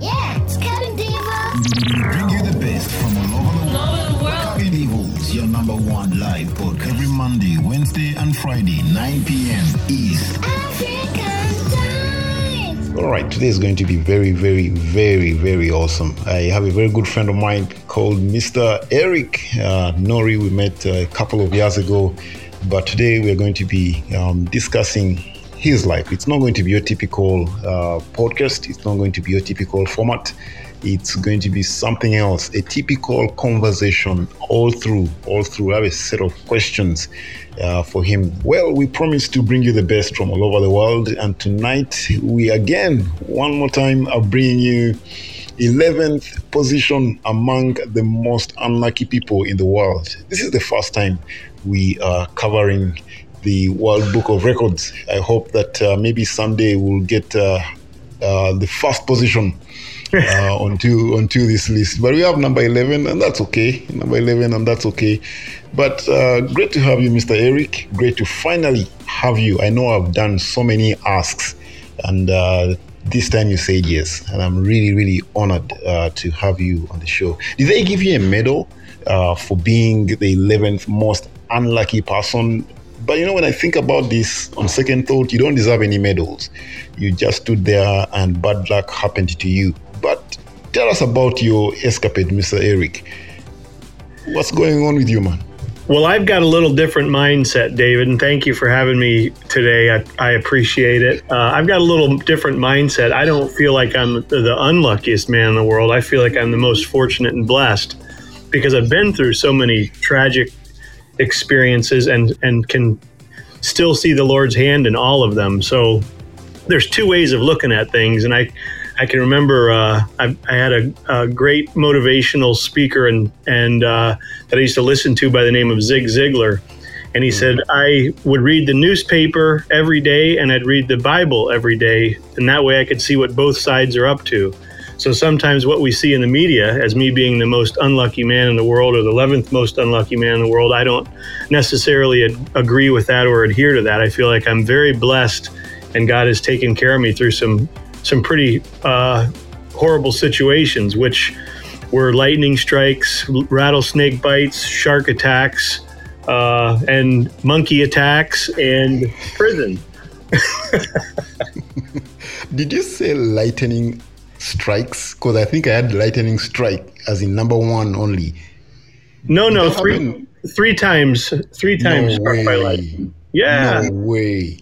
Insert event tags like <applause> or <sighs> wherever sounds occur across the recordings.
Yeah, it's Cabin Diva. We bring you the best from all over the world. Cabin Evils, your number one live podcast every Monday, Wednesday, and Friday, 9 p.m. East. African time. All right, today is going to be very, very, very, very awesome. I have a very good friend of mine called Mr. Eric uh, Norris. We met uh, a couple of years ago, but today we're going to be um, discussing his life. It's not going to be your typical uh, podcast, it's not going to be your typical format. It's going to be something else, a typical conversation all through, all through. I have a set of questions uh, for him. Well, we promise to bring you the best from all over the world, and tonight we again, one more time, are bringing you 11th position among the most unlucky people in the world. This is the first time we are covering the World Book of Records. I hope that uh, maybe someday we'll get uh, uh, the first position uh, onto onto this list. But we have number 11, and that's okay. Number 11, and that's okay. But uh, great to have you, Mr. Eric. Great to finally have you. I know I've done so many asks, and uh, this time you said yes, and I'm really, really honored to have you on the show. Did they give you a medal for being the 11th most unlucky person? But you know, when I think about this on second thought, you don't deserve any medals. You just stood there and bad luck happened to you. But tell us about your escapade, Mr. Eric. What's going on with you, man? Well, I've got a little different mindset, David, and thank you for having me today. I, I appreciate it. Uh, I've got a little different mindset. I don't feel like I'm the, the unluckiest man in the world. I feel like I'm the most fortunate and blessed because I've been through so many tragic experiences and and can still see the Lord's hand in all of them. So there's two ways of looking at things, and I I can remember uh, I, I, had a, a, great motivational speaker and and uh, that I used to listen to by the name of Zig Ziglar, and he said I would read the newspaper every day and I'd read the Bible every day, and that way I could see what both sides are up to. So sometimes what we see in the media as me being the most unlucky man in the world or the 11th most unlucky man in the world, I don't necessarily ad- agree with that or adhere to that. I feel like I'm very blessed and God has taken care of me through some some pretty uh, horrible situations, which were lightning strikes, rattlesnake bites, shark attacks, uh, and monkey attacks, and prison. <laughs> Did you say lightning strikes? Because I think I had lightning strike as in number one only. No, no, three, three times, three times no way. by lightning. Yeah. No way.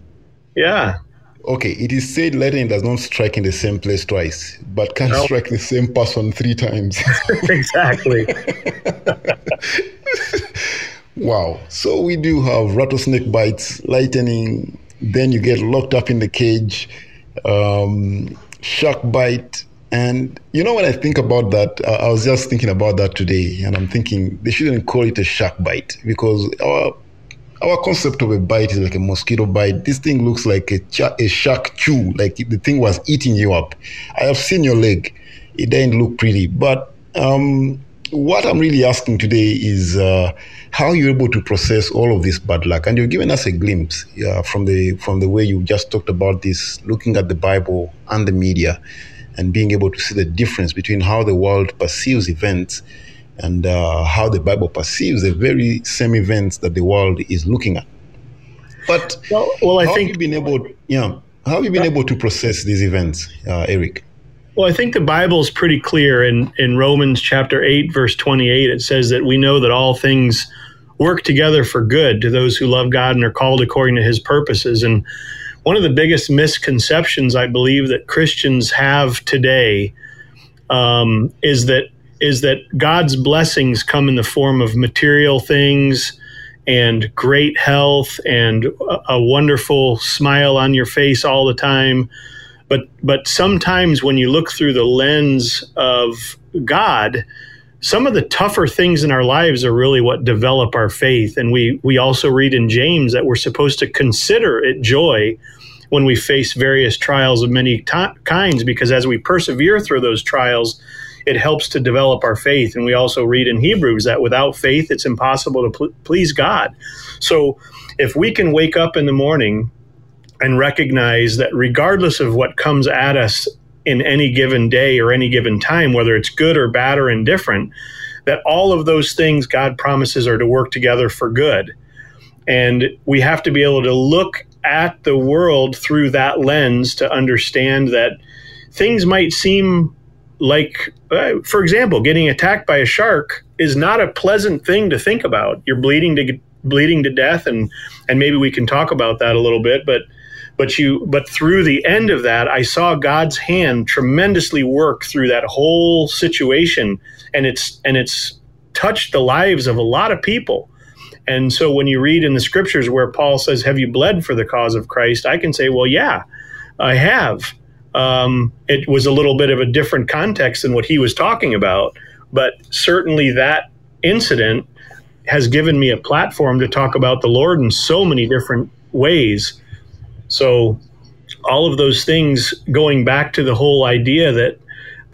Yeah. Okay, it is said lightning does not strike in the same place twice, but can Nope. strike the same person three times. <laughs> exactly. <laughs> wow. So we do have rattlesnake bites, lightning, then you get locked up in the cage, um, shark bite. And you know, when I think about that, uh, I was just thinking about that today, and I'm thinking they shouldn't call it a shark bite because our our concept of a bite is like a mosquito bite. This thing looks like a, a shark chew, like the thing was eating you up. I have seen your leg; it didn't look pretty. But um, what I'm really asking today is uh, how you're able to process all of this bad luck, and you've given us a glimpse uh, from the from the way you just talked about this, looking at the Bible and the media, and being able to see the difference between how the world perceives events and uh, how the Bible perceives the very same events that the world is looking at. But Well, well, I how think have you been able, yeah, how have you been able to process these events, uh, Eric? Well, I think the Bible is pretty clear in, in Romans chapter 8, verse 28. It says that we know that all things work together for good to those who love God and are called according to his purposes. And one of the biggest misconceptions I believe that Christians have today um, is that is that God's blessings come in the form of material things and great health and a, a wonderful smile on your face all the time but but sometimes when you look through the lens of God, some of the tougher things in our lives are really what develop our faith. And we we also read in James that we're supposed to consider it joy when we face various trials of many kinds, because as we persevere through those trials, it helps to develop our faith. And we also read in Hebrews that without faith, it's impossible to pl- please God. So if we can wake up in the morning and recognize that regardless of what comes at us in any given day or any given time, whether it's good or bad or indifferent, that all of those things God promises are to work together for good. And we have to be able to look at the world through that lens to understand that things might seem like, uh, for example, getting attacked by a shark is not a pleasant thing to think about. You're bleeding to bleeding to death, and and maybe we can talk about that a little bit. But but you but through the end of that, I saw God's hand tremendously work through that whole situation, and it's and it's touched the lives of a lot of people. And so when you read in the scriptures where Paul says, Have you bled for the cause of Christ? I can say, Well, yeah, I have. Um, it was a little bit of a different context than what he was talking about, but certainly that incident has given me a platform to talk about the Lord in so many different ways. So, all of those things going back to the whole idea that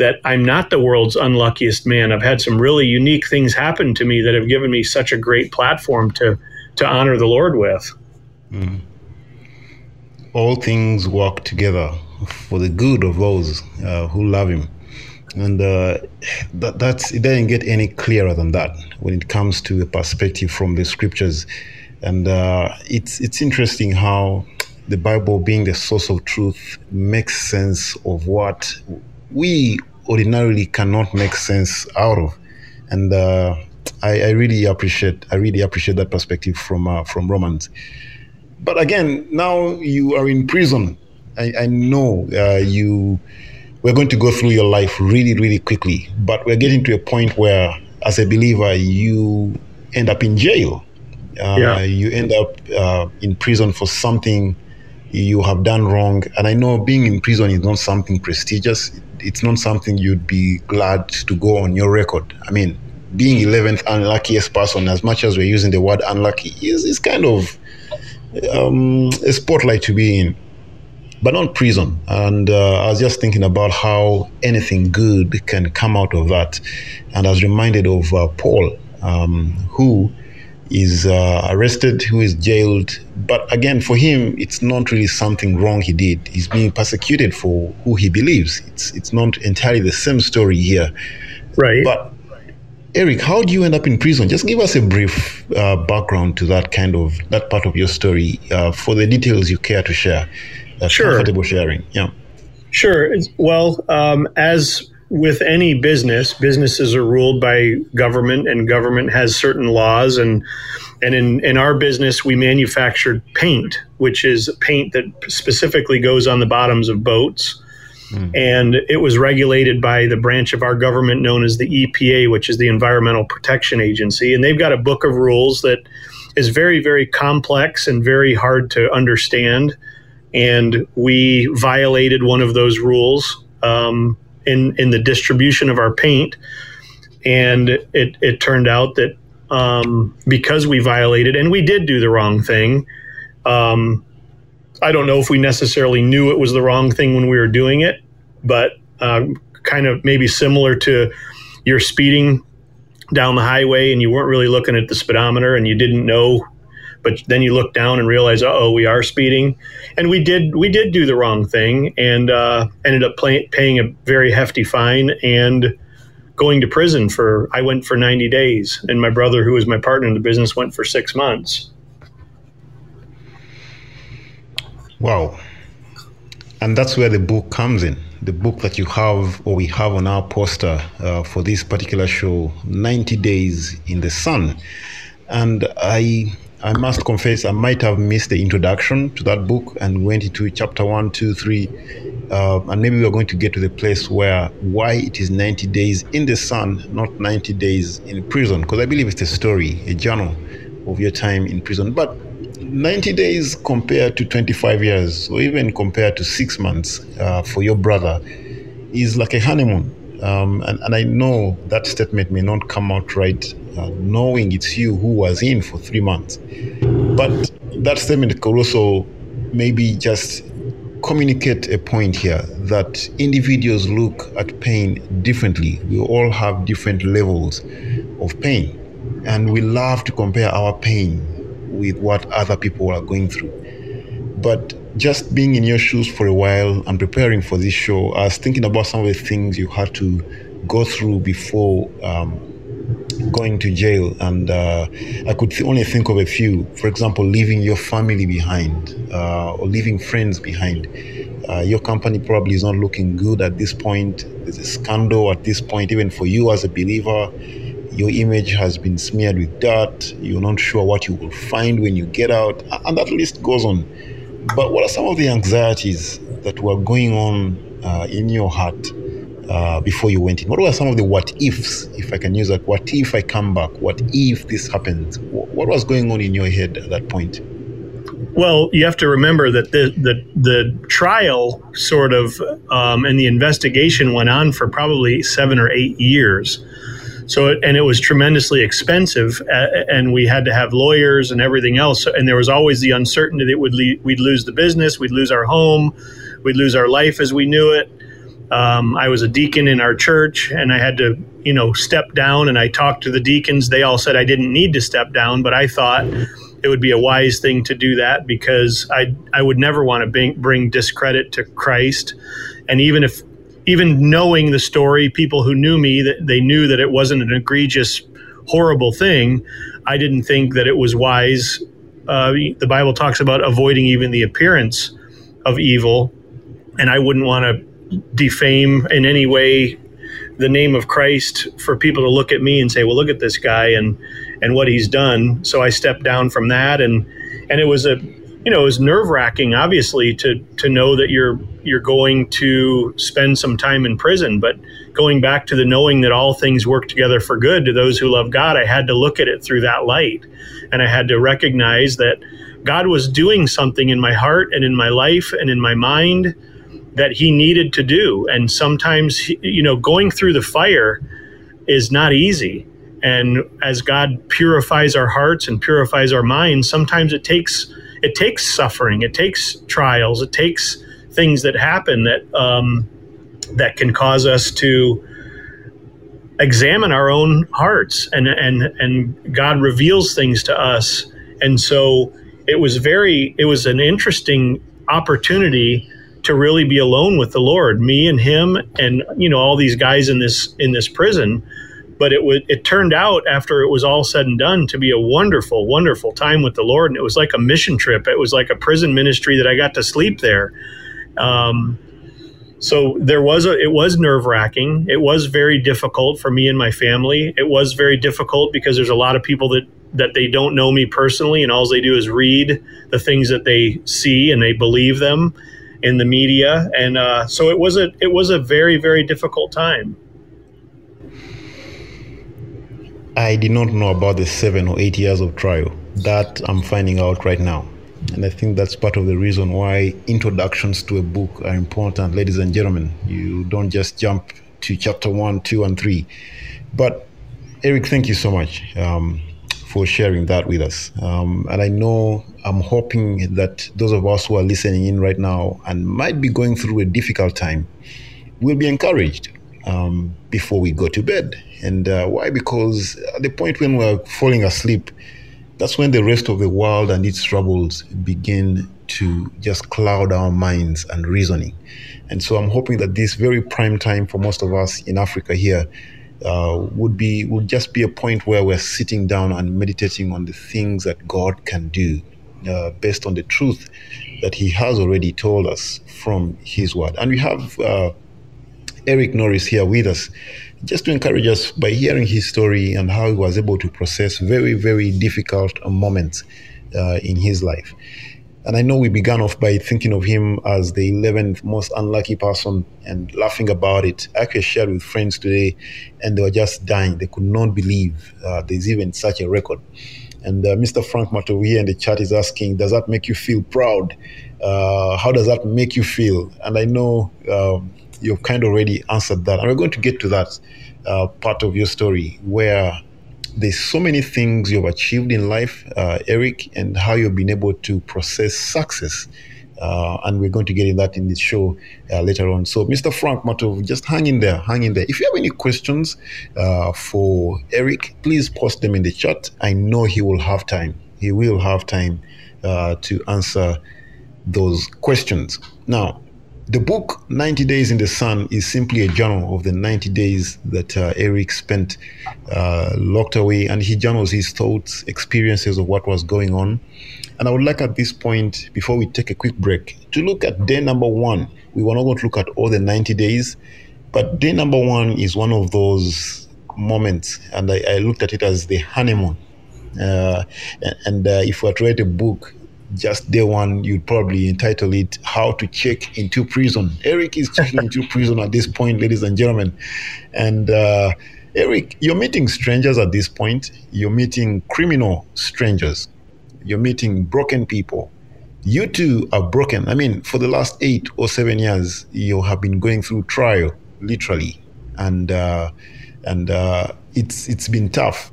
that I'm not the world's unluckiest man. I've had some really unique things happen to me that have given me such a great platform to to honor the Lord with. Mm. All things work together for the good of those uh, who love Him, and uh, that, that's it doesn't get any clearer than that when it comes to the perspective from the Scriptures, and uh, it's it's interesting how the Bible, being the source of truth, makes sense of what we ordinarily cannot make sense out of. And uh, I, I, really appreciate I really appreciate that perspective from uh, from Romans. But again, now you are in prison. I, I know uh, you. We're going to go through your life really, really quickly, but we're getting to a point where, as a believer, you end up in jail. Uh, yeah. You end up uh, in prison for something you have done wrong. And I know being in prison is not something prestigious it's not something you'd be glad to go on your record. I mean, being 11th unluckiest person, as much as we're using the word unlucky, is, is kind of um, a spotlight to be in, but not prison. And uh, I was just thinking about how anything good can come out of that. And I was reminded of uh, Paul, um, who is uh, arrested, who is jailed. But again, for him, it's not really something wrong he did. He's being persecuted for who he believes. It's it's not entirely the same story here. Right. But Eric, how do you end up in prison? Just give us a brief uh, background to that kind of that part of your story uh, for the details you care to share. Uh, sure. Comfortable sharing. Yeah. Sure. Well, um, as with any business, businesses are ruled by government, and government has certain laws. and And in in our business, we manufactured paint, which is paint that specifically goes on the bottoms of boats. Mm. And it was regulated by the branch of our government known as the EPA, which is the Environmental Protection Agency. And they've got a book of rules that is very, very complex and very hard to understand. And we violated one of those rules. Um, in in the distribution of our paint, and it it turned out that um, because we violated and we did do the wrong thing. Um, I don't know if we necessarily knew it was the wrong thing when we were doing it, but uh, kind of maybe similar to you're speeding down the highway and you weren't really looking at the speedometer and you didn't know but then you look down and realize, oh, we are speeding, and we did we did do the wrong thing and uh, ended up pay, paying a very hefty fine and going to prison for. I went for ninety days, and my brother, who was my partner in the business, went for six months. Wow. And that's where the book comes in. The book that you have, or we have on our poster uh, for this particular show, 90 Days in the Sun. And I I must confess, I might have missed the introduction to that book and went into chapter one, two, three, uh, and maybe we're going to get to the place where why it is 90 days in the sun, not 90 days in prison, because I believe it's a story, a journal of your time in prison. But 90 days compared to 25 years, or even compared to six months uh, for your brother, is like a honeymoon. Um, and, and I know that statement may not come out right uh, knowing it's you who was in for three months. But that statement could also maybe just communicate a point here that individuals look at pain differently. We all have different levels of pain, and we love to compare our pain with what other people are going through. But just being in your shoes for a while and preparing for this show, I was thinking about some of the things you had to go through before um, going to jail, and uh, I could th- only think of a few. For example, leaving your family behind uh, or leaving friends behind. Uh, your company probably is not looking good at this point. There's a scandal at this point, even for you as a believer. Your image has been smeared with dirt. You're not sure what you will find when you get out, and that list goes on. But what are some of the anxieties that were going on uh, in your heart uh, before you went in? What were some of the what ifs, if I can use that? What if I come back? What if this happens? What was going on in your head at that point? Well, you have to remember that the the, the trial sort of um, and the investigation went on for probably seven or eight years. So, and it was tremendously expensive, and we had to have lawyers and everything else. And there was always the uncertainty that would le- we'd lose the business, we'd lose our home, we'd lose our life as we knew it. Um, I was a deacon in our church, and I had to, you know, step down. And I talked to the deacons. They all said I didn't need to step down, but I thought it would be a wise thing to do that because I I would never want to bring, bring discredit to Christ. And even if even knowing the story, people who knew me that they knew that it wasn't an egregious, horrible thing. I didn't think that it was wise. Uh, the Bible talks about avoiding even the appearance of evil, and I wouldn't want to defame in any way the name of Christ for people to look at me and say, "Well, look at this guy and and what he's done." So I stepped down from that, and and it was a you know it was nerve wracking, obviously, to to know that you're you're going to spend some time in prison, but going back to the knowing that all things work together for good to those who love God, I had to look at it through that light, and I had to recognize that God was doing something in my heart and in my life and in my mind that he needed to do. And sometimes, you know, going through the fire is not easy. And as God purifies our hearts and purifies our minds, sometimes it takes it takes suffering, it takes trials, it takes things that happen that um, that can cause us to examine our own hearts, and and and God reveals things to us. And so it was very, it was an interesting opportunity to really be alone with the Lord, me and him, and you know all these guys in this in this prison. But it would it turned out after it was all said and done to be a wonderful, wonderful time with the Lord, and it was like a mission trip. It was like a prison ministry that I got to sleep there. Um, so there was a it was nerve wracking. It was very difficult for me and my family. It was very difficult because there's a lot of people that that they don't know me personally, and all they do is read the things that they see and they believe them in the media, and uh, so it was a it was a very very difficult time. I did not know about the seven or eight years of trial. That I'm finding out right now. And I think that's part of the reason why introductions to a book are important, ladies and gentlemen. You don't just jump to chapter one, two, and three. But Eric, thank you so much um, for sharing that with us. Um, and I know I'm hoping that those of us who are listening in right now and might be going through a difficult time will be encouraged um, before we go to bed. And uh, why? Because at the point when we're falling asleep, that's when the rest of the world and its troubles begin to just cloud our minds and reasoning. And so I'm hoping that this very prime time for most of us in Africa here uh, would be would just be a point where we're sitting down and meditating on the things that God can do uh, based on the truth that He has already told us from His Word. And we have uh, Eric Norris here with us just to encourage us by hearing his story and how he was able to process very, very difficult moments uh, in his life. And I know we began off by thinking of him as the 11th most unlucky person and laughing about it. I actually shared with friends today, and they were just dying. They could not believe uh, there's even such a record. And uh, Mr. Frank Matovu here in the chat is asking, Does that make you feel proud? Uh, how does that make you feel? And I know um, you've kind of already answered that. And we're going to get to that uh, part of your story where there's so many things you've achieved in life, uh, Eric, and how you've been able to process success. Uh, and we're going to get in that in this show uh, later on. So, Mr. Frank Matovu, just hang in there, hang in there. If you have any questions uh, for Eric, please post them in the chat. I know he will have time. He will have time uh, to answer those questions. Now, the book 90 Days in the Sun is simply a journal of the 90 days that uh, Eric spent uh, locked away, and he journals his thoughts, experiences of what was going on. And I would like at this point, before we take a quick break, to look at day number one. We were not going to look at all the 90 days, but day number one is one of those moments, and I, I looked at it as the honeymoon. Uh, and uh, if we were to write a book, just day one, you'd probably entitle it How to Check into Prison. Eric is checking into <laughs> prison at this point, ladies and gentlemen. And uh, Eric, you're meeting strangers at this point. You're meeting criminal strangers. You're meeting broken people. You too are broken. I mean, for the last eight or seven years, you have been going through trial, literally, and uh, and uh, it's it's been tough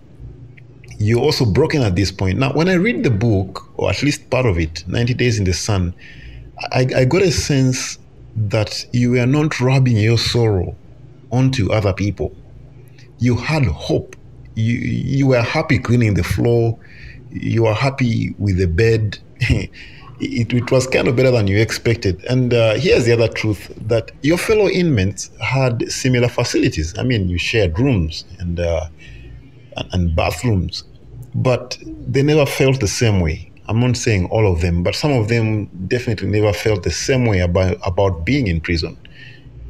you're also broken at this point. Now, when I read the book, or at least part of it, 90 Days in the Sun, I, I got a sense that you were not rubbing your sorrow onto other people. You had hope. You, you were happy cleaning the floor. You were happy with the bed. <laughs> it, it was kind of better than you expected. And uh, here's the other truth that your fellow inmates had similar facilities. I mean, you shared rooms and uh, and bathrooms but they never felt the same way. I'm not saying all of them, but some of them definitely never felt the same way about, about being in prison.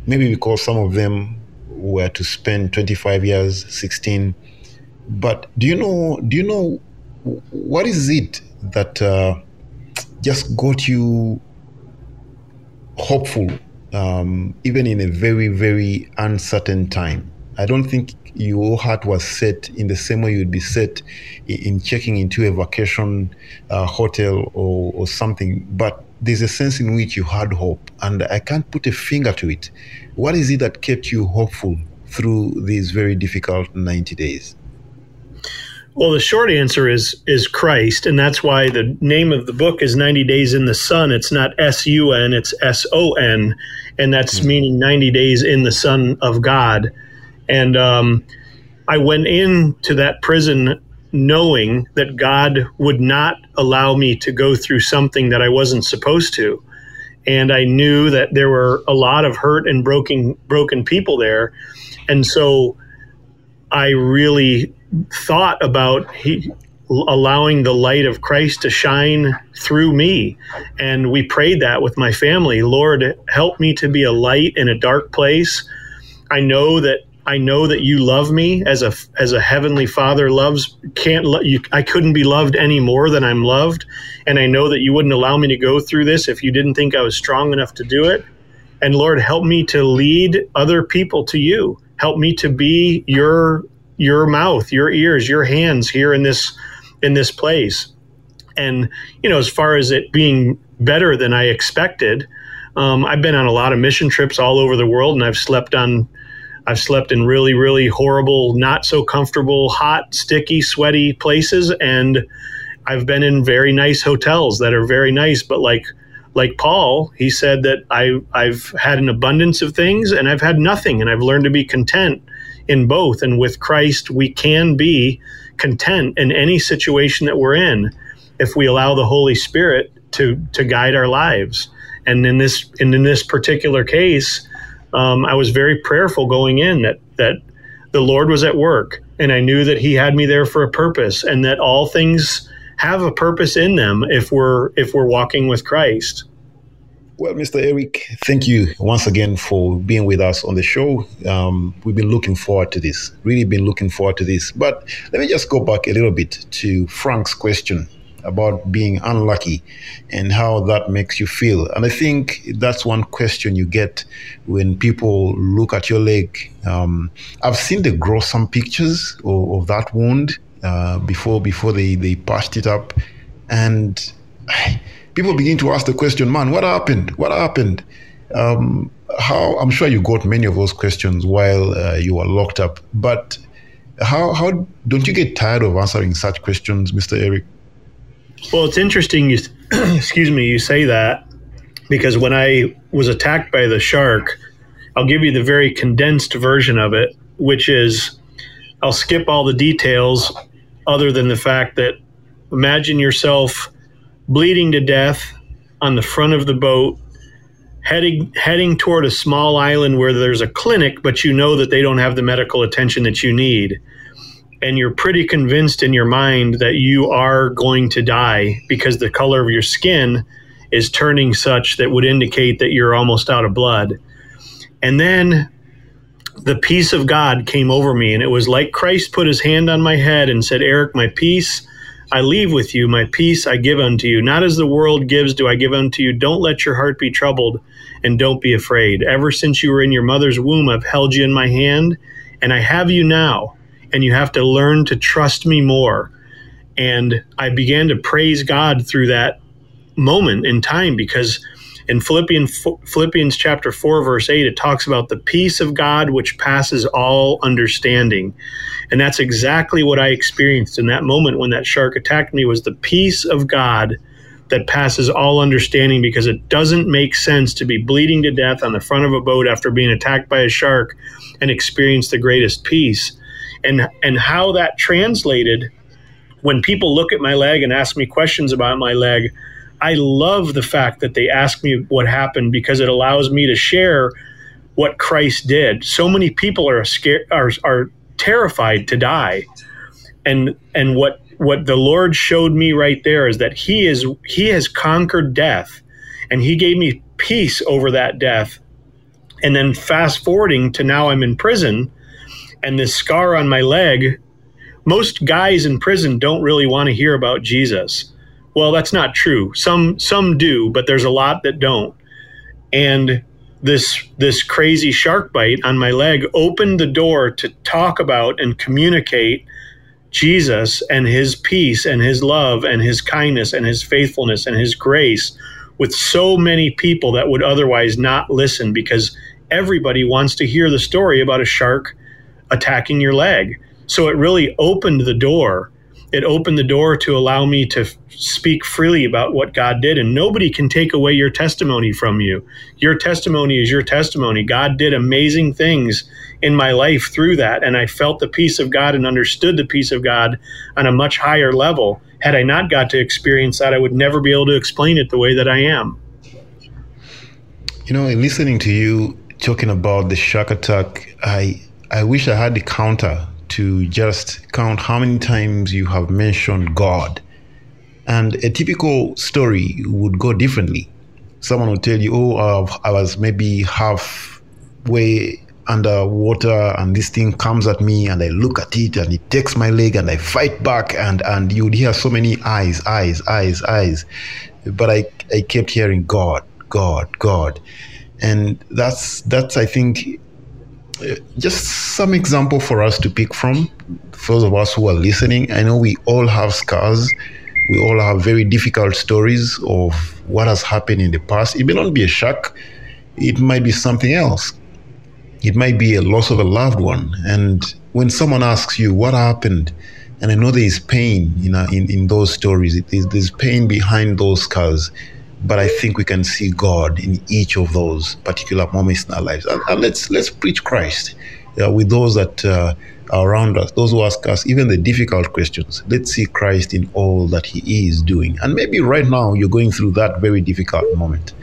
Maybe because some of them were to spend 25 years, 16. But do you know? Do you know what is it that uh, just got you hopeful, um, even in a very, very uncertain time? I don't think your heart was set in the same way you'd be set in checking into a vacation uh, hotel or, or something. But there's a sense in which you had hope, and I can't put a finger to it. What is it that kept you hopeful through these very difficult 90 days? Well, the short answer is is Christ, and that's why the name of the book is 90 Days in the Sun. It's not S U N, it's S O N, and that's mm-hmm. meaning 90 days in the Son of God. And um, I went into that prison knowing that God would not allow me to go through something that I wasn't supposed to. And I knew that there were a lot of hurt and broken broken people there. And so I really thought about he, allowing the light of Christ to shine through me. And we prayed that with my family. Lord, help me to be a light in a dark place. I know that I know that you love me as a as a heavenly Father loves can't lo- you I couldn't be loved any more than I'm loved, and I know that you wouldn't allow me to go through this if you didn't think I was strong enough to do it. And Lord, help me to lead other people to you. Help me to be your your mouth, your ears, your hands here in this in this place. And you know, as far as it being better than I expected, um, I've been on a lot of mission trips all over the world, and I've slept on I've slept in really, really horrible, not so comfortable, hot, sticky, sweaty places, and I've been in very nice hotels that are very nice. But like, like Paul, he said that I I've had an abundance of things and I've had nothing, and I've learned to be content in both. And with Christ, we can be content in any situation that we're in if we allow the Holy Spirit to to guide our lives. And in this and in this particular case, um, I was very prayerful going in that that the Lord was at work, and I knew that He had me there for a purpose, and that all things have a purpose in them if we're if we're walking with Christ. Well, Mr. Eric, thank you once again for being with us on the show. Um, we've been looking forward to this, really been looking forward to this. But let me just go back a little bit to Frank's question about being unlucky and how that makes you feel. And I think that's one question you get when people look at your leg. Um, I've seen the grow some pictures of, of that wound uh, before before they, they patched it up. And <sighs> people begin to ask the question, man, what happened? What happened? Um, how I'm sure you got many of those questions while uh, you were locked up, but how how don't you get tired of answering such questions, Mr. Eric? Well, it's interesting. You, <clears throat> excuse me, you say that because when I was attacked by the shark, I'll give you the very condensed version of it, which is I'll skip all the details other than the fact that imagine yourself bleeding to death, on the front of the boat, heading heading toward a small island where there's a clinic, but you know that they don't have the medical attention that you need. And you're pretty convinced in your mind that you are going to die because the color of your skin is turning such that would indicate that you're almost out of blood. And then the peace of God came over me, and it was like Christ put his hand on my head and said, Eric, my peace I leave with you, my peace I give unto you. Not as the world gives, do I give unto you. Don't let your heart be troubled, and don't be afraid. Ever since you were in your mother's womb, I've held you in my hand, and I have you now, and you have to learn to trust me more. And I began to praise God through that moment in time because in Philippians Philippians chapter 4 verse 8 it talks about the peace of God which passes all understanding. And that's exactly what I experienced in that moment when that shark attacked me was the peace of God that passes all understanding because it doesn't make sense to be bleeding to death on the front of a boat after being attacked by a shark and experience the greatest peace. And and how that translated when people look at my leg and ask me questions about my leg, I love the fact that they ask me what happened because it allows me to share what Christ did. So many people are scared are are terrified to die. And and what what the Lord showed me right there is that he is he has conquered death and he gave me peace over that death. And then fast forwarding to now I'm in prison and this scar on my leg most guys in prison don't really want to hear about Jesus well, that's not true. Some some do, but there's a lot that don't. And this this crazy shark bite on my leg opened the door to talk about and communicate Jesus and his peace and his love and his kindness and his faithfulness and his grace with so many people that would otherwise not listen because everybody wants to hear the story about a shark attacking your leg. So it really opened the door it opened the door to allow me to speak freely about what God did. And nobody can take away your testimony from you. Your testimony is your testimony. God did amazing things in my life through that. And I felt the peace of God and understood the peace of God on a much higher level. Had I not got to experience that, I would never be able to explain it the way that I am. You know, in listening to you talking about the shark attack, I I wish I had the counter to just count how many times you have mentioned God. And a typical story would go differently. Someone would tell you, Oh, uh, I was maybe halfway underwater and this thing comes at me and I look at it and it takes my leg and I fight back and, and you'd hear so many eyes, eyes, eyes, eyes. But I, I kept hearing God, God, God. And that's that's I think Uh, just some example for us to pick from. Those of us who are listening i know we all have scars. We all have very difficult stories of what has happened in the past. It may not be a shock. It might be something else. It might be a loss of a loved one. And when someone asks you what happened? And i know there is pain you uh, know in, in those stories there's pain behind those scars but I think we can see God in each of those particular moments in our lives. And, and let's let's preach Christ uh, with those that uh, are around us, those who ask us even the difficult questions. Let's see Christ in all that He is doing. And maybe right now you're going through that very difficult moment.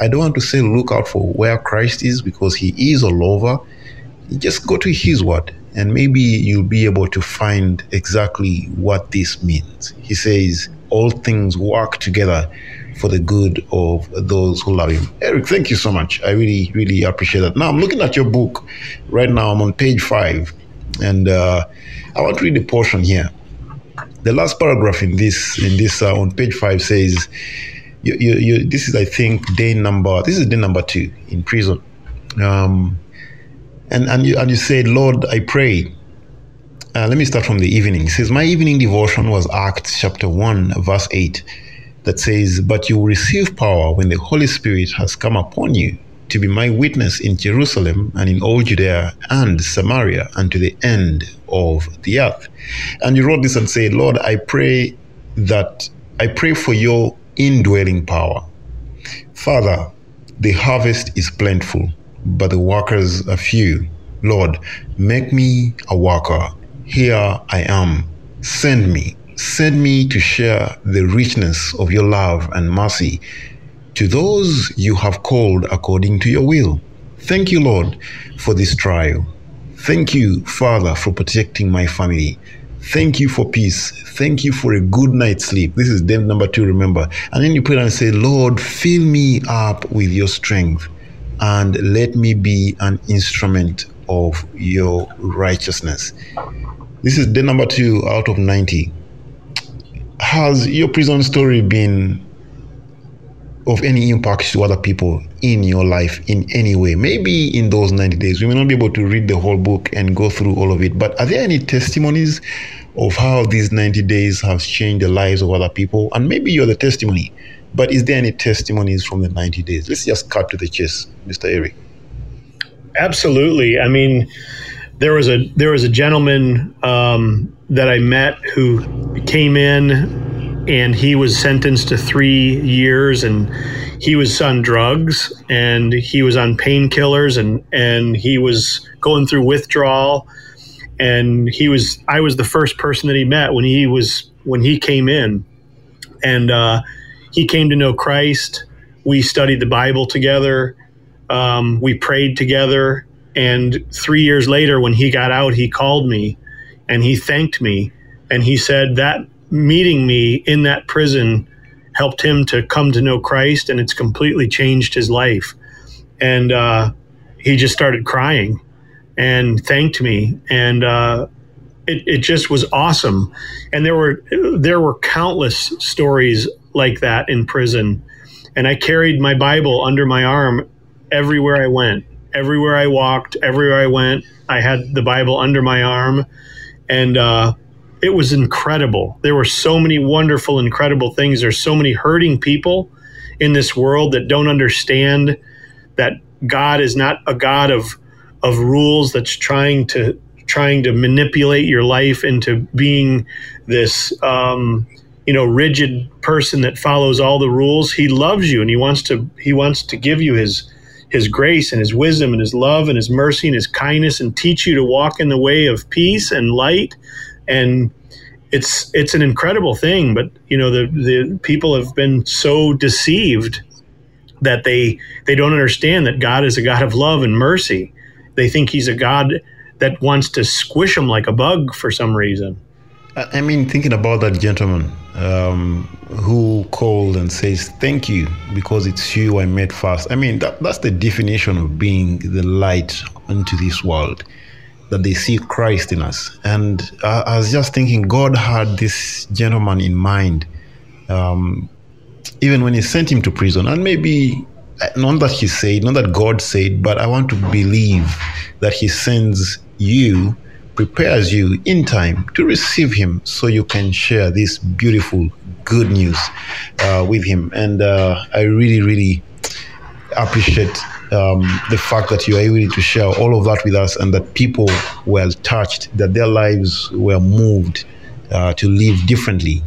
I don't want to say look out for where Christ is because He is all over. Just go to His Word and maybe you'll be able to find exactly what this means. He says, All things work together for the good of those who love him. Eric, thank you so much. I really, really appreciate that. Now I'm looking at your book right now. I'm on page five, and uh, I want to read a portion here. The last paragraph in this in this uh, on page five says, you, you, you, "This is, I think, day number. This is day number two in prison." Um, and and you and you said, "Lord, I pray." Uh, let me start from the evening. It says, My evening devotion was Acts chapter 1, verse 8 that says, But you will receive power when the Holy Spirit has come upon you to be my witness in Jerusalem and in all Judea and Samaria and to the end of the earth. And you wrote this and said, Lord, I pray that I pray for your indwelling power. Father, the harvest is plentiful, but the workers are few. Lord, make me a worker. Here I am. Send me. Send me to share the richness of your love and mercy to those you have called according to your will. Thank you, Lord, for this trial. Thank you, Father, for protecting my family. Thank you for peace. Thank you for a good night's sleep. This is day number two, remember. And then you pray and say, Lord, fill me up with your strength and let me be an instrument of your righteousness. This is day number two out of 90. Has your prison story been of any impact to other people in your life in any way? Maybe in those 90 days. We may not be able to read the whole book and go through all of it, but are there any testimonies of how these 90 days have changed the lives of other people? And maybe you're the testimony, but is there any testimonies from the 90 days? Let's just cut to the chase, Mr. Eric. Absolutely. I mean, there was a there was a gentleman um, that I met who came in, and he was sentenced to three years, and he was on drugs, and he was on painkillers, and and he was going through withdrawal, and he was I was the first person that he met when he was when he came in, and uh, he came to know Christ. We studied the Bible together. Um, we prayed together. And three years later, when he got out, he called me and he thanked me. And he said that meeting me in that prison helped him to come to know Christ and it's completely changed his life. And uh, he just started crying and thanked me. And uh, it, it just was awesome. And there were there were countless stories like that in prison. And I carried my Bible under my arm everywhere I went. Everywhere I walked, everywhere I went, I had the Bible under my arm. And uh, it was incredible. There were so many wonderful, incredible things. There's so many hurting people in this world that don't understand that God is not a God of of rules that's trying to trying to manipulate your life into being this um, you know rigid person that follows all the rules. He loves you and he wants to he wants to give you his his grace and his wisdom and his love and his mercy and his kindness and teach you to walk in the way of peace and light. And it's it's an incredible thing but you know the the people have been so deceived that they they don't understand that God is a God of love and mercy. They think he's a God that wants to squish them like a bug for some reason I mean, thinking about that gentleman um, who called and says, Thank you, because it's you I met first. I mean, that, that's the definition of being the light into this world, that they see Christ in us. And I, I was just thinking, God had this gentleman in mind, um, even when He sent him to prison. And maybe, uh, not that He said, not that God said, but I want to believe that He sends you prepares you in time to receive him so you can share this beautiful good news uh, with him. And uh, i really really appreciate um, the fact that you are able to share all of that with us and that people were touched that their lives were moved uh, to live differently.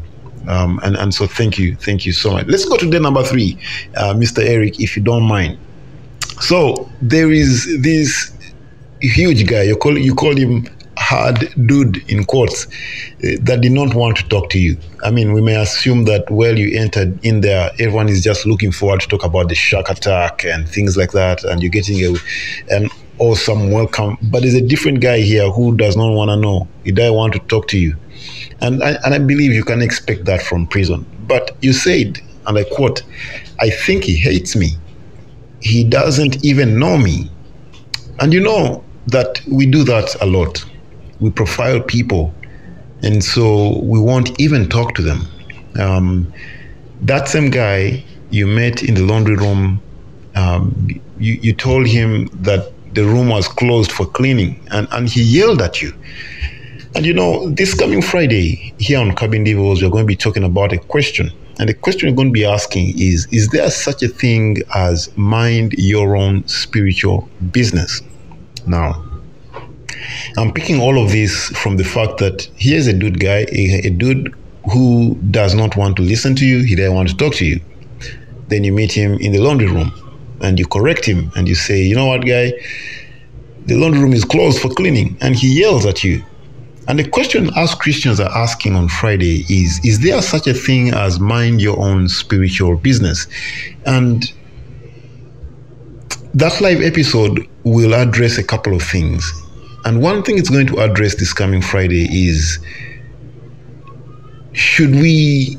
Um, and, and so thank you thank you so much. Let's go to day number three uh, mr eric if you don't mind. So there is this huge guy you call you call him hard dude in quotes uh, that did not want to talk to you. I mean, we may assume that while you entered in there, everyone is just looking forward to talk about the shark attack and things like that, and you're getting a, an awesome welcome. But there's a different guy here who does not want to know. He doesn't want to talk to you, and I, and I believe you can expect that from prison. But you said, and I quote, "I think he hates me. He doesn't even know me." And you know that we do that a lot we profile people, and so we won't even talk to them. Um, that same guy you met in the laundry room, um, you, you told him that the room was closed for cleaning, and, and he yelled at you. And you know, this coming Friday here on Cabin Devils, we're going to be talking about a question. And the question we're going to be asking is Is there such a thing as mind your own spiritual business? Now, I'm picking all of this from the fact that here's a dude guy, a, a dude who does not want to listen to you, he doesn't want to talk to you. Then you meet him in the laundry room and you correct him and you say, you know what, guy, the laundry room is closed for cleaning, and he yells at you. And the question us Christians are asking on Friday is Is there such a thing as mind your own spiritual business? And that live episode will address a couple of things. And one thing it's going to address this coming Friday is should we,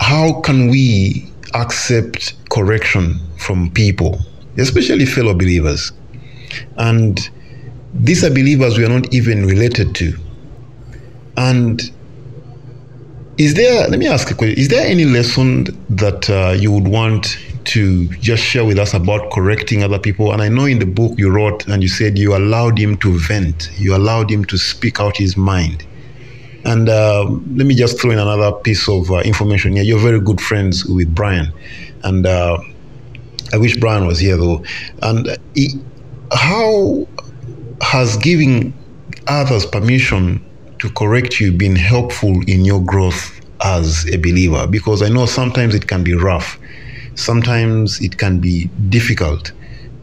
how can we accept correction from people, especially fellow believers? And these are believers we are not even related to. And is there, let me ask a question, is there any lesson that uh, you would want to just share with us about correcting other people? And I know in the book you wrote and you said you allowed him to vent, you allowed him to speak out his mind. And uh, let me just throw in another piece of uh, information here. You're very good friends with Brian. And uh, I wish Brian was here though. And he, how has giving others permission to correct you been helpful in your growth as a believer? Because I know sometimes it can be rough, sometimes it can be difficult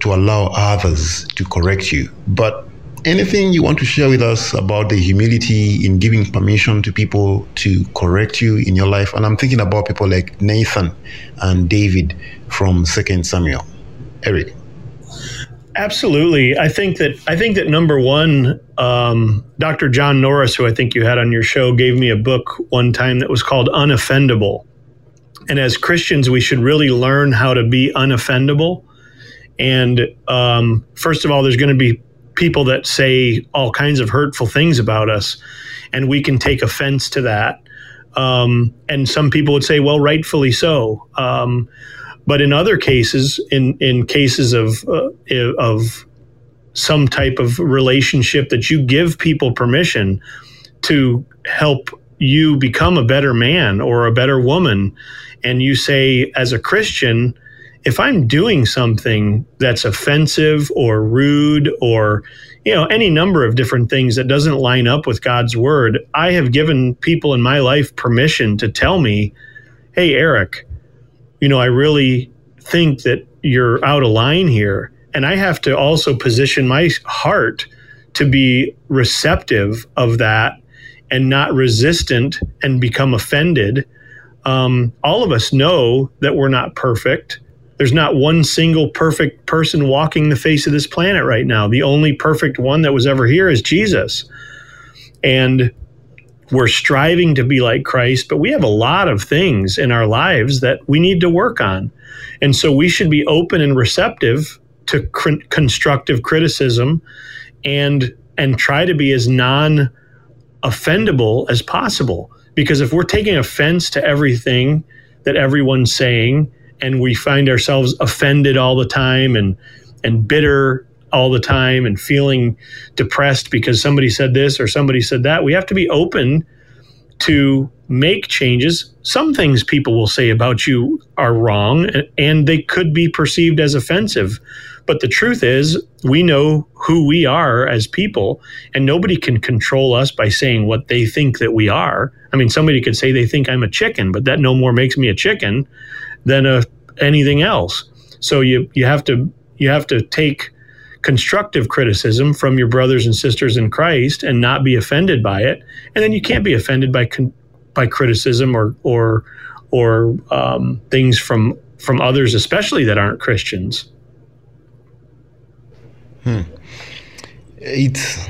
to allow others to correct you. But anything you want to share with us about the humility in giving permission to people to correct you in your life? And I'm thinking about people like Nathan and David from Second Samuel. Eric. Absolutely. I think that I think that number one, um, Dr. John Norris, who I think you had on your show, gave me a book one time that was called Unoffendable. And as Christians, we should really learn how to be unoffendable. And um, first of all, there's going to be people that say all kinds of hurtful things about us, and we can take offense to that. Um, and some people would say, well, rightfully so. Um, but in other cases, in in cases of uh, of some type of relationship that you give people permission to help you become a better man or a better woman, and you say as a Christian, if I'm doing something that's offensive or rude or you know any number of different things that doesn't line up with God's word, I have given people in my life permission to tell me, "Hey, Eric." you know, I really think that you're out of line here. And I have to also position my heart to be receptive of that and not resistant and become offended. Um, all of us know that we're not perfect. There's not one single perfect person walking the face of this planet right now. The only perfect one that was ever here is Jesus. And we're striving to be like Christ, but we have a lot of things in our lives that we need to work on. And so we should be open and receptive to cr- constructive criticism and and try to be as non offendable as possible because if we're taking offense to everything that everyone's saying and we find ourselves offended all the time and and bitter all the time and feeling depressed because somebody said this or somebody said that. We have to be open to make changes. Some things people will say about you are wrong and they could be perceived as offensive. But the truth is, we know who we are as people, and nobody can control us by saying what they think that we are. I mean, somebody could say they think I'm a chicken, but that no more makes me a chicken than a, anything else. So you you have to you have to take constructive criticism from your brothers and sisters in Christ and not be offended by it. And then you can't be offended by con- by criticism or or or um, things from from others, especially that aren't Christians. Hmm. It's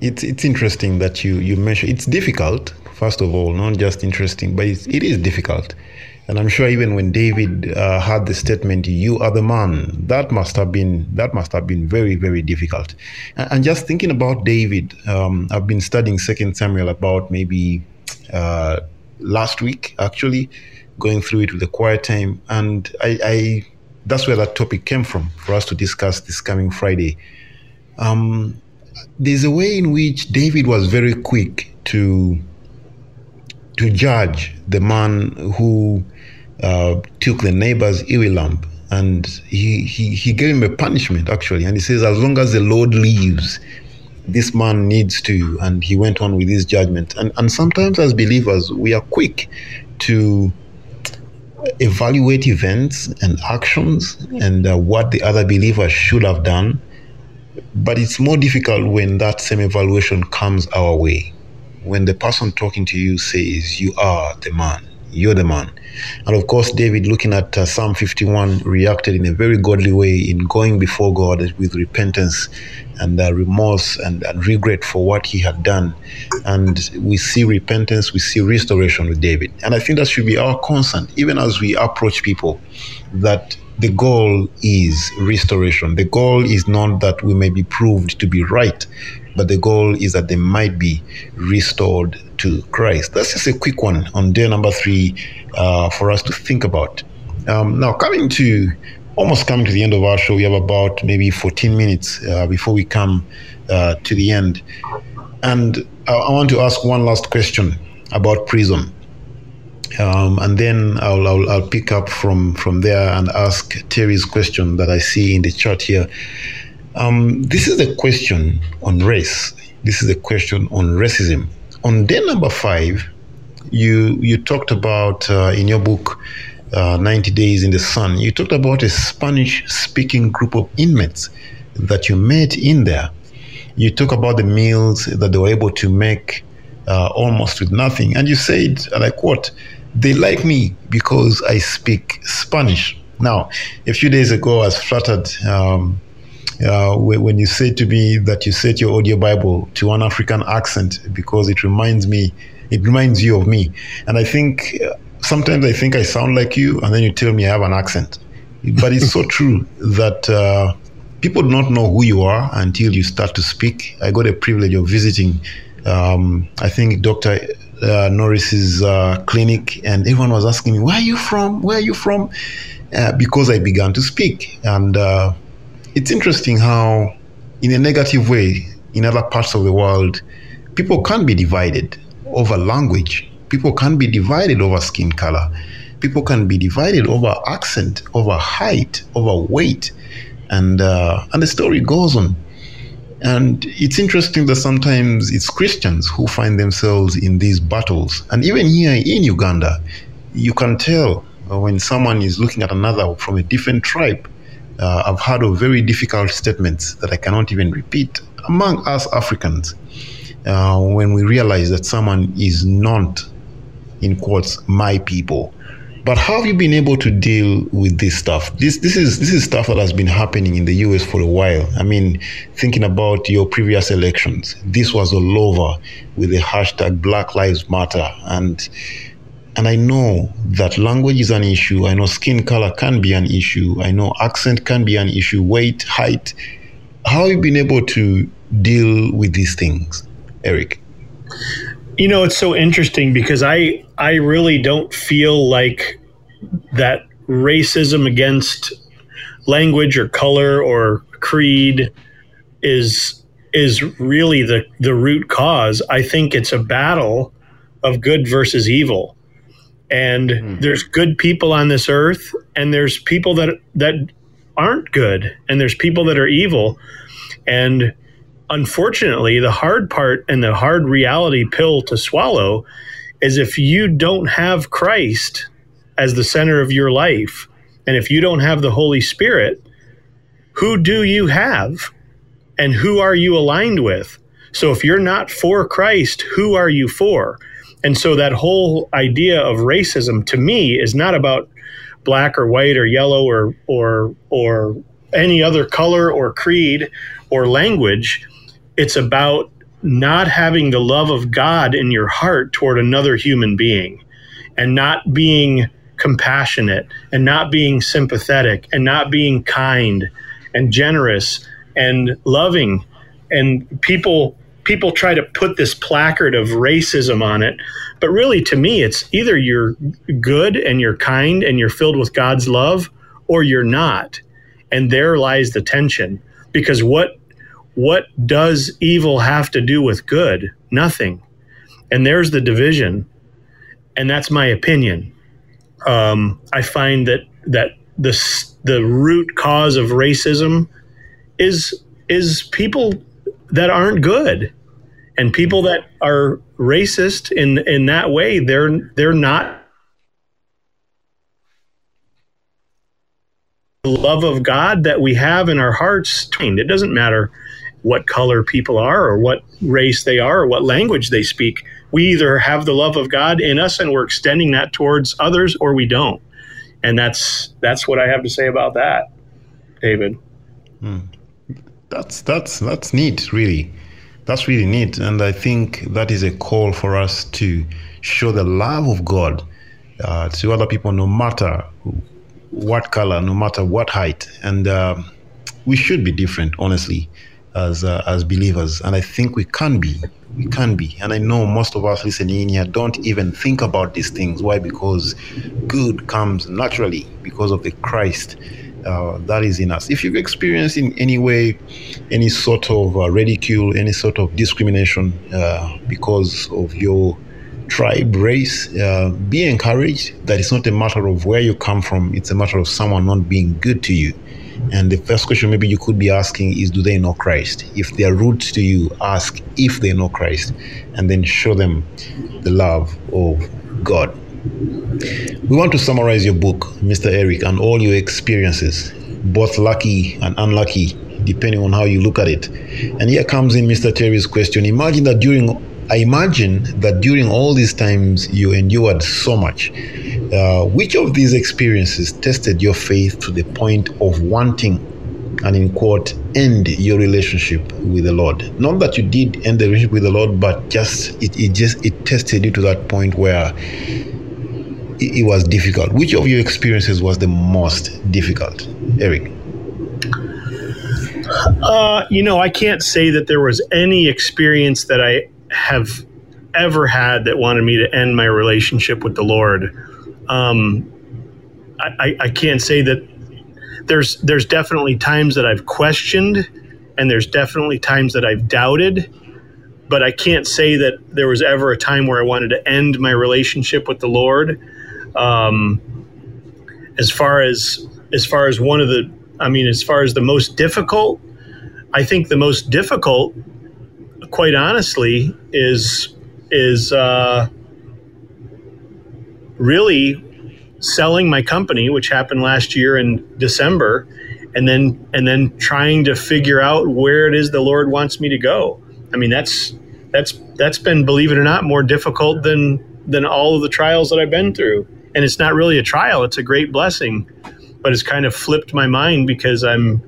it's it's interesting that you you mention it's difficult. First of all, not just interesting, but it's, it is difficult and I'm sure even when David uh, had the statement, "You are the man," that must have been that must have been very very difficult. And, and just thinking about David, um, I've been studying Second Samuel about maybe uh, last week actually, going through it with a quiet time, and I, I that's where that topic came from for us to discuss this coming Friday. Um, there's a way in which David was very quick to to judge the man who uh, took the neighbor's ewe lamb and he, he, he gave him a punishment actually and he says as long as the lord lives this man needs to and he went on with his judgment and, and sometimes as believers we are quick to evaluate events and actions and uh, what the other believer should have done But it's more difficult when that same evaluation comes our way. When the person talking to you says, You are the man, you're the man. And of course, David, looking at uh, Psalm 51, reacted in a very godly way in going before God with repentance and uh, remorse and, and, regret for what he had done. And we see repentance, we see restoration with David. And I think that should be our concern, even as we approach people, that the goal is restoration. The goal is not that we may be proved to be right, but the goal is that they might be restored to Christ. That's just a quick one on day number three uh, for us to think about. Um, now, coming to almost coming to the end of our show, we have about maybe 14 minutes uh, before we come uh, to the end. And I, I, want to ask one last question about prison. Um, and then I'll, I'll, I'll, pick up from, from there and ask Terry's question that I see in the chat here. Um, this is a question on race. This is a question on racism. On day number five, you you talked about uh, in your book uh, 90 Days in the Sun, you talked about a Spanish speaking group of inmates that you met in there. You talk about the meals that they were able to make uh, almost with nothing. And you said, like, what? They like me because I speak Spanish. Now, a few days ago, I was flattered um, uh, when you say to me that you set your audio Bible to one African accent because it reminds me, it reminds you of me. And I think uh, sometimes I think I sound like you, and then you tell me I have an accent. But it's so <laughs> true that uh, people do not know who you are until you start to speak. I got a privilege of visiting, um, I think, Dr. Uh, Norris's uh, clinic, and everyone was asking me, Where are you from? Where are you from? Uh, because I began to speak. And uh, it's interesting how, in a negative way, in other parts of the world, people can be divided over language People can be divided over skin color. People can be divided over accent, over height, over weight, and uh, and the story goes on. And it's interesting that sometimes it's Christians who find themselves in these battles. And even here in Uganda, you can tell when someone is looking at another from a different tribe. Uh, I've heard of very difficult statements that I cannot even repeat among us Africans uh, when we realize that someone is not in quotes my people. But how have you been able to deal with this stuff? This this is this is stuff that has been happening in the US for a while. I mean thinking about your previous elections this was all over with the hashtag black lives matter. And and I know that language is an issue. I know skin color can be an issue. I know accent can be an issue, weight, height. How have you been able to deal with these things, Eric? You know, it's so interesting because I I really don't feel like that racism against language or color or creed is is really the the root cause. I think it's a battle of good versus evil. And mm. there's good people on this earth and there's people that that aren't good and there's people that are evil. And unfortunately, the hard part and the hard reality pill to swallow is if you don't have Christ as the center of your life, and if you don't have the Holy Spirit, who do you have? And who are you aligned with? So if you're not for Christ, who are you for? And so that whole idea of racism to me is not about black or white or yellow or or or any other color or creed or language. It's about not having the love of God in your heart toward another human being and not being compassionate and not being sympathetic and not being kind and generous and loving. And people people try to put this placard of racism on it but really to me it's either you're good and you're kind and you're filled with God's love or you're not and there lies the tension because what what does evil have to do with good? Nothing. And there's the division. And that's my opinion. Um, I find that that the the root cause of racism is is people that aren't good, and people that are racist in in that way. They're they're not the love of God that we have in our hearts. It doesn't matter what color people are or what race they are or what language they speak. We either have the love of God in us and we're extending that towards others or we don't. And that's that's what I have to say about that, David. Hmm. That's that's that's neat, really. That's really neat, and I think that is a call for us to show the love of God uh, to other people, no matter what color, no matter what height, and um we should be different, honestly, as uh, as believers, and I think we can be. We can be, and I know most of us listening in here don't even think about these things. Why? Because good comes naturally because of the Christ uh, that is in us. If you've experienced in any way any sort of uh, ridicule, any sort of discrimination uh, because of your tribe, race, uh, be encouraged that it's not a matter of where you come from, it's a matter of someone not being good to you. And the first question maybe you could be asking is Do they know Christ? If they are rude to you, ask if they know Christ, and then show them the love of God. We want to summarize your book, Mr. Eric, and all your experiences, both lucky and unlucky, depending on how you look at it. And here comes in Mr. Terry's question. Imagine that during I imagine that during all these times you endured so much. Uh, which of these experiences tested your faith to the point of wanting and in quote end your relationship with the Lord? Not that you did end the relationship with the Lord, but just it, it just it tested you to that point where it, was difficult. Which of your experiences was the most difficult, Eric? Uh, you know, I can't say that there was any experience that I have ever had that wanted me to end my relationship with the Lord. Um, I, I, I can't say that there's there's definitely times that I've questioned, and there's definitely times that I've doubted, but I can't say that there was ever a time where I wanted to end my relationship with the Lord. Um, as far as as far as one of the, I mean, as far as the most difficult, I think the most difficult, quite honestly, is is uh, really selling my company, which happened last year in December, and then and then trying to figure out where it is the Lord wants me to go. I mean, that's that's that's been, believe it or not, more difficult than than all of the trials that I've been through. And it's not really a trial; it's a great blessing. But it's kind of flipped my mind because I'm,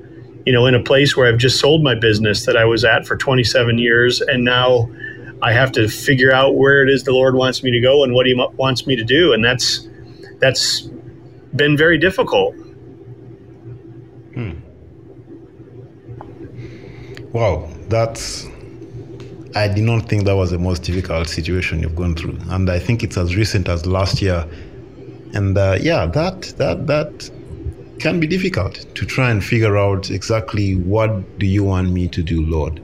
you know, in a place where I've just sold my business that I was at for 27 years, and now I have to figure out where it is the Lord wants me to go and what He wants me to do, and that's that's been very difficult. Hmm. Wow, that's. I did not think that was the most difficult situation you've gone through, and I think it's as recent as last year. And uh, yeah, that that that can be difficult to try and figure out exactly what do you want me to do, Lord.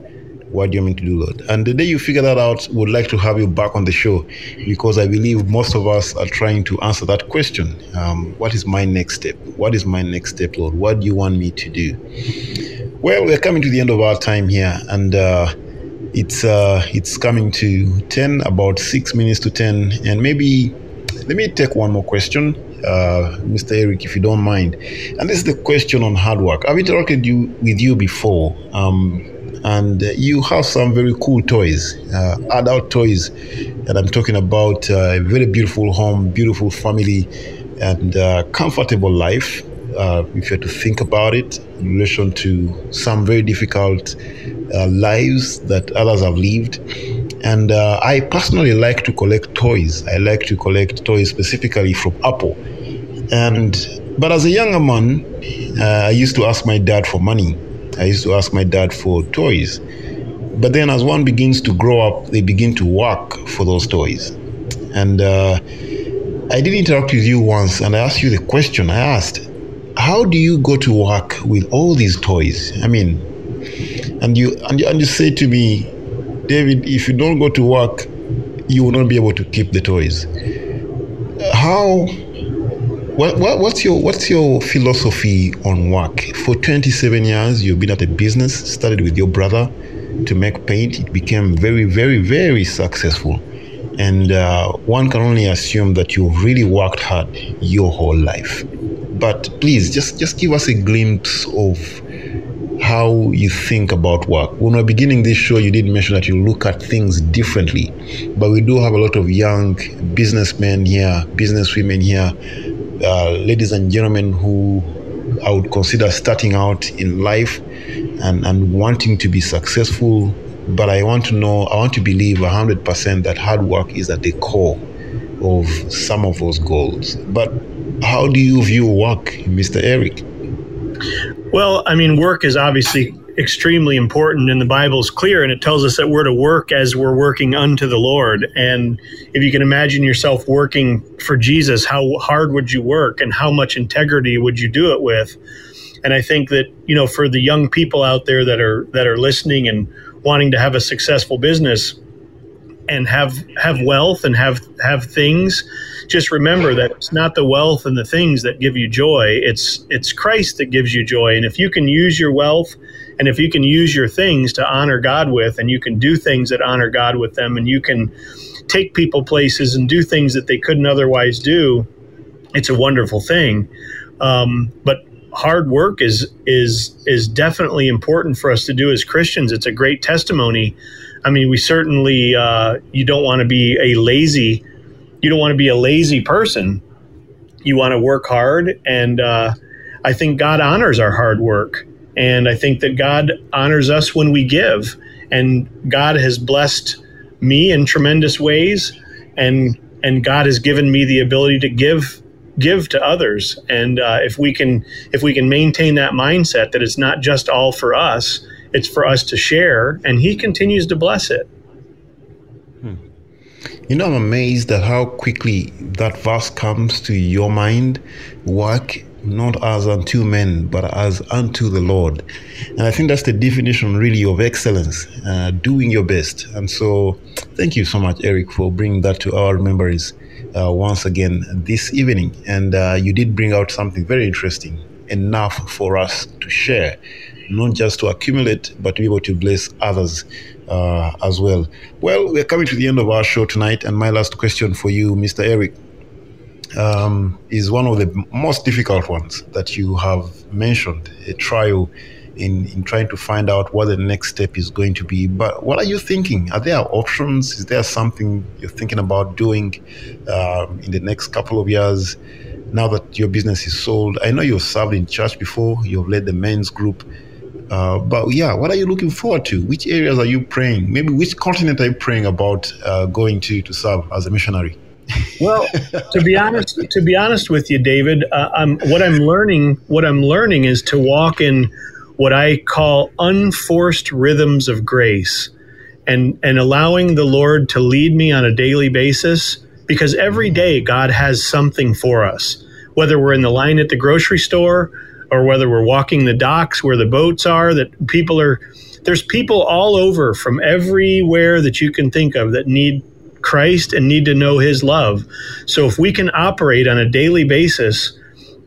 What do you want me to do, Lord? And the day you figure that out, would like to have you back on the show because I believe most of us are trying to answer that question. Um, what is my next step? What is my next step, Lord? What do you want me to do? Well, we're coming to the end of our time here, and uh, it's uh, it's coming to ten, about six minutes to ten, and maybe let me take one more question, uh, Mr. Eric, if you don't mind. And this is the question on hard work. I've interacted you with you before, um, and you have some very cool toys, uh, adult toys, and I'm talking about uh, a very beautiful home, beautiful family, and uh, comfortable life uh, if you had to think about it in relation to some very difficult uh, lives that others have lived. And uh, I personally like to collect toys. I like to collect toys specifically from Apple. And but as a younger man, uh, I used to ask my dad for money. I used to ask my dad for toys. But then, as one begins to grow up, they begin to work for those toys. And uh, I did interact with you once, and I asked you the question. I asked, how do you go to work with all these toys? I mean, and you and you, and you say to me, David, if you don't go to work, you will not be able to keep the toys. How? What, what, what's your what's your philosophy on work? For 27 years, you've been at a business. Started with your brother to make paint. It became very, very, very successful, and uh, one can only assume that you've really worked hard your whole life but please just just give us a glimpse of how you think about work. When we're beginning this show, you did mention that you look at things differently, but we do have a lot of young businessmen here, businesswomen here, uh, ladies and gentlemen who I would consider starting out in life and, and wanting to be successful. But I want to know, I want to believe 100% that hard work is at the core of some of those goals. But how do you view work, Mr. Eric? Well, I mean, work is obviously extremely important, and the Bible is clear, and it tells us that we're to work as we're working unto the Lord. And if you can imagine yourself working for Jesus, how hard would you work, and how much integrity would you do it with? And I think that you know, for the young people out there that are that are listening and wanting to have a successful business and have have wealth and have have things just remember that it's not the wealth and the things that give you joy. It's it's Christ that gives you joy. And if you can use your wealth and if you can use your things to honor God with and you can do things that honor God with them and you can take people places and do things that they couldn't otherwise do it's a wonderful thing. Um, but hard work is is is definitely important for us to do as Christians. It's a great testimony I mean, we certainly uh, you don't want to be a lazy you don't want to be a lazy person. You want to work hard, and uh, I think God honors our hard work, and I think that God honors us when we give, and God has blessed me in tremendous ways, and and God has given me the ability to give give to others. And uh, if we can if we can maintain that mindset that it's not just all for us it's for us to share, and He continues to bless it. You know, I'm amazed at how quickly that verse comes to your mind. Work not as unto men, but as unto the Lord. And I think that's the definition, really, of excellence, uh, doing your best. And so, thank you so much, Eric, for bringing that to our memories uh, once again this evening. And uh, you did bring out something very interesting, enough for us to share not just to accumulate, but to be able to bless others uh, as well. Well, we're coming to the end of our show tonight, and my last question for you, Mr. Eric, um, is one of the most difficult ones that you have mentioned a trial in, in trying to find out what the next step is going to be. But what are you thinking? Are there options? Is there something you're thinking about doing um, in the next couple of years? Now that your business is sold, I know you've served in church before, you've led the men's group. Uh, but yeah, what are you looking forward to? Which areas are you praying? Maybe which continent are you praying about uh, going to to serve as a missionary? well, to be honest, to be honest with you, David, uh, I'm, what I'm learning, what I'm learning is to walk in what I call unforced rhythms of grace, and and allowing the Lord to lead me on a daily basis. Because every day God has something for us, whether we're in the line at the grocery store or whether we're walking the docks where the boats are, that people are, there's people all over from everywhere that you can think of that need Christ and need to know his love. So if we can operate on a daily basis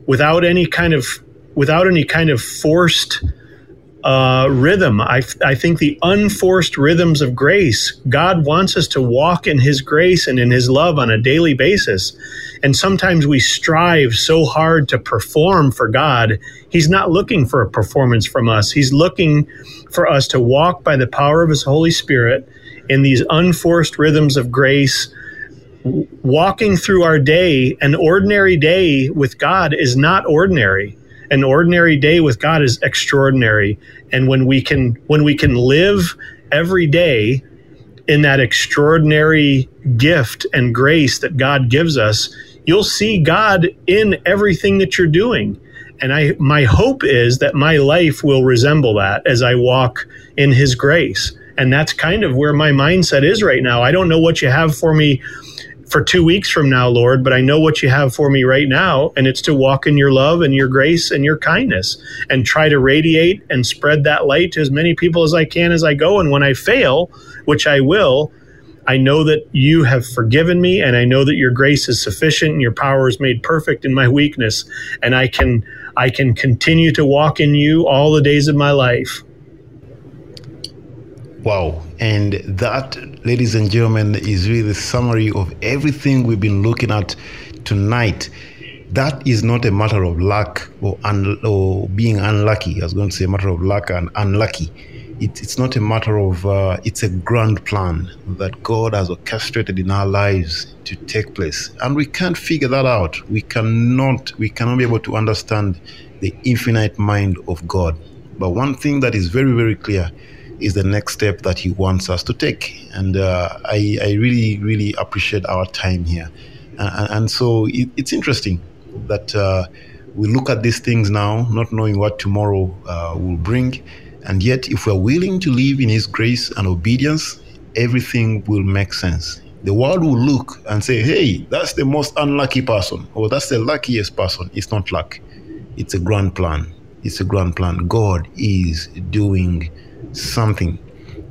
without any kind of without any kind of forced uh, rhythm. I, I think the unforced rhythms of grace, God wants us to walk in His grace and in His love on a daily basis. And sometimes we strive so hard to perform for God. He's not looking for a performance from us, He's looking for us to walk by the power of His Holy Spirit in these unforced rhythms of grace walking through our day, an ordinary day with God is not ordinary an ordinary day with God is extraordinary. And when we can when we can live every day in that extraordinary gift and grace that God gives us, you'll see God in everything that you're doing. And I my hope is that my life will resemble that as I walk in his grace. And that's kind of where my mindset is right now. I don't know what you have for me for two weeks from now, Lord, but I know what you have for me right now, and it's to walk in your love and your grace and your kindness and try to radiate and spread that light to as many people as I can as I go. And when I fail, which I will, I know that you have forgiven me, and I know that your grace is sufficient and your power is made perfect in my weakness, and I can I can continue to walk in you all the days of my life. Wow. And that, ladies and gentlemen, is really the summary of everything we've been looking at tonight. that is not a matter of luck or, un- or being unlucky. I was going to say a matter of luck and unlucky. It, it's not a matter of, uh, it's a grand plan that God has orchestrated in our lives to take place. And we can't figure that out. We cannot, we cannot be able to understand the infinite mind of God. But one thing that is very, very clear is the next step that He wants us to take. And uh, I, I really, really appreciate our time here. And, so it, it's interesting that uh, we look at these things now, not knowing what tomorrow uh, will bring. And yet, if we're willing to live in His grace and obedience, everything will make sense. The world will look and say, hey, that's the most unlucky person, or that's the luckiest person. It's not luck, it's a grand plan. It's a grand plan. God is doing something.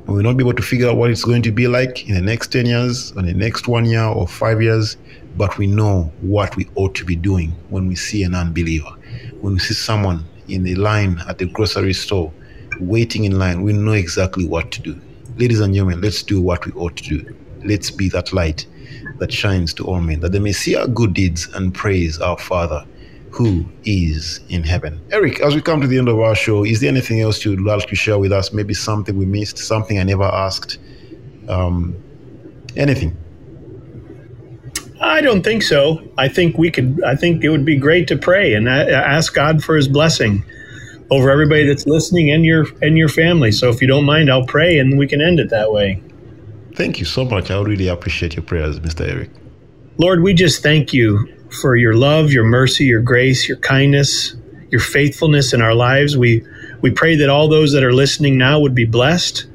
We will not be able to figure out what it's going to be like in the next 10 years, or the next one year, or five years, but we know what we ought to be doing when we see an unbeliever. When we see someone in the line at the grocery store, waiting in line, we know exactly what to do. Ladies and gentlemen, let's do what we ought to do. Let's be that light that shines to all men, that they may see our good deeds and praise our Father who is in heaven. Eric, as we come to the end of our show, is there anything else you'd like to share with us? Maybe something we missed, something I never asked? Um, anything? I don't think so. I think we could. I think it would be great to pray and ask God for His blessing over everybody that's listening and your and your family. So if you don't mind, I'll pray and we can end it that way. Thank you so much. I really appreciate your prayers, Mr. Eric. Lord, we just thank you for your love, your mercy, your grace, your kindness, your faithfulness in our lives. We we pray that all those that are listening now would be blessed,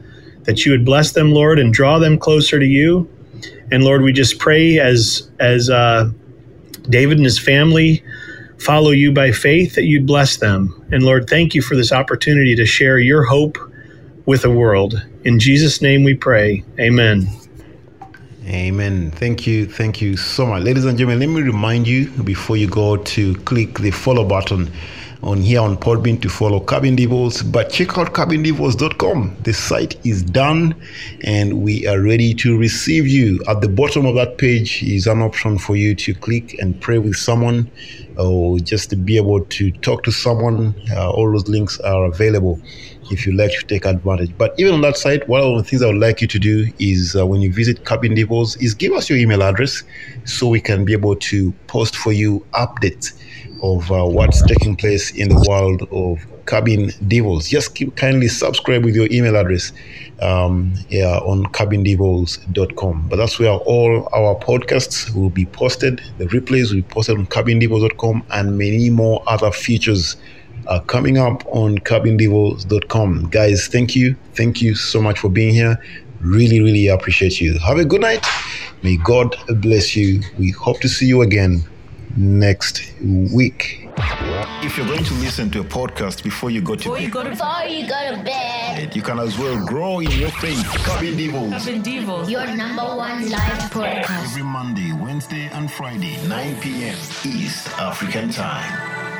that you would bless them, Lord, and draw them closer to you. And Lord, we just pray as as uh, David and his family follow you by faith that you'd bless them. And Lord, thank you for this opportunity to share your hope with the world. In Jesus' name we pray. Amen. Amen. Thank you. Thank you so much. Ladies and gentlemen, let me remind you before you go to click the follow button on here on Podbean to follow Cabin Devils, but check out cabindevils.com. The site is done and we are ready to receive you. At the bottom of that page is an option for you to click and pray with someone or just to be able to talk to someone. Uh, all those links are available if you like to take advantage. But even on that site, one of the things I would like you to do is uh, when you visit Cabin Devils, is give us your email address so we can be able to post for you updates of uh, what's taking place in the world of Cabin Devils. Just keep kindly subscribe with your email address um, yeah, on cabindevils.com. But that's where all our podcasts will be posted. The replays will be posted on cabindevils.com and many more other features are coming up on cabindevils.com. Guys, thank you. Thank you so much for being here. Really, really appreciate you. Have a good night. May God bless you. We hope to see you again next week. If you're going to listen to a podcast before you go to bed, Before you go to bed, you can as well grow in your faith. Cabin Devils. Cabin Devils. your number one live podcast. Every Monday, Wednesday, and Friday, 9 p.m. East African Time.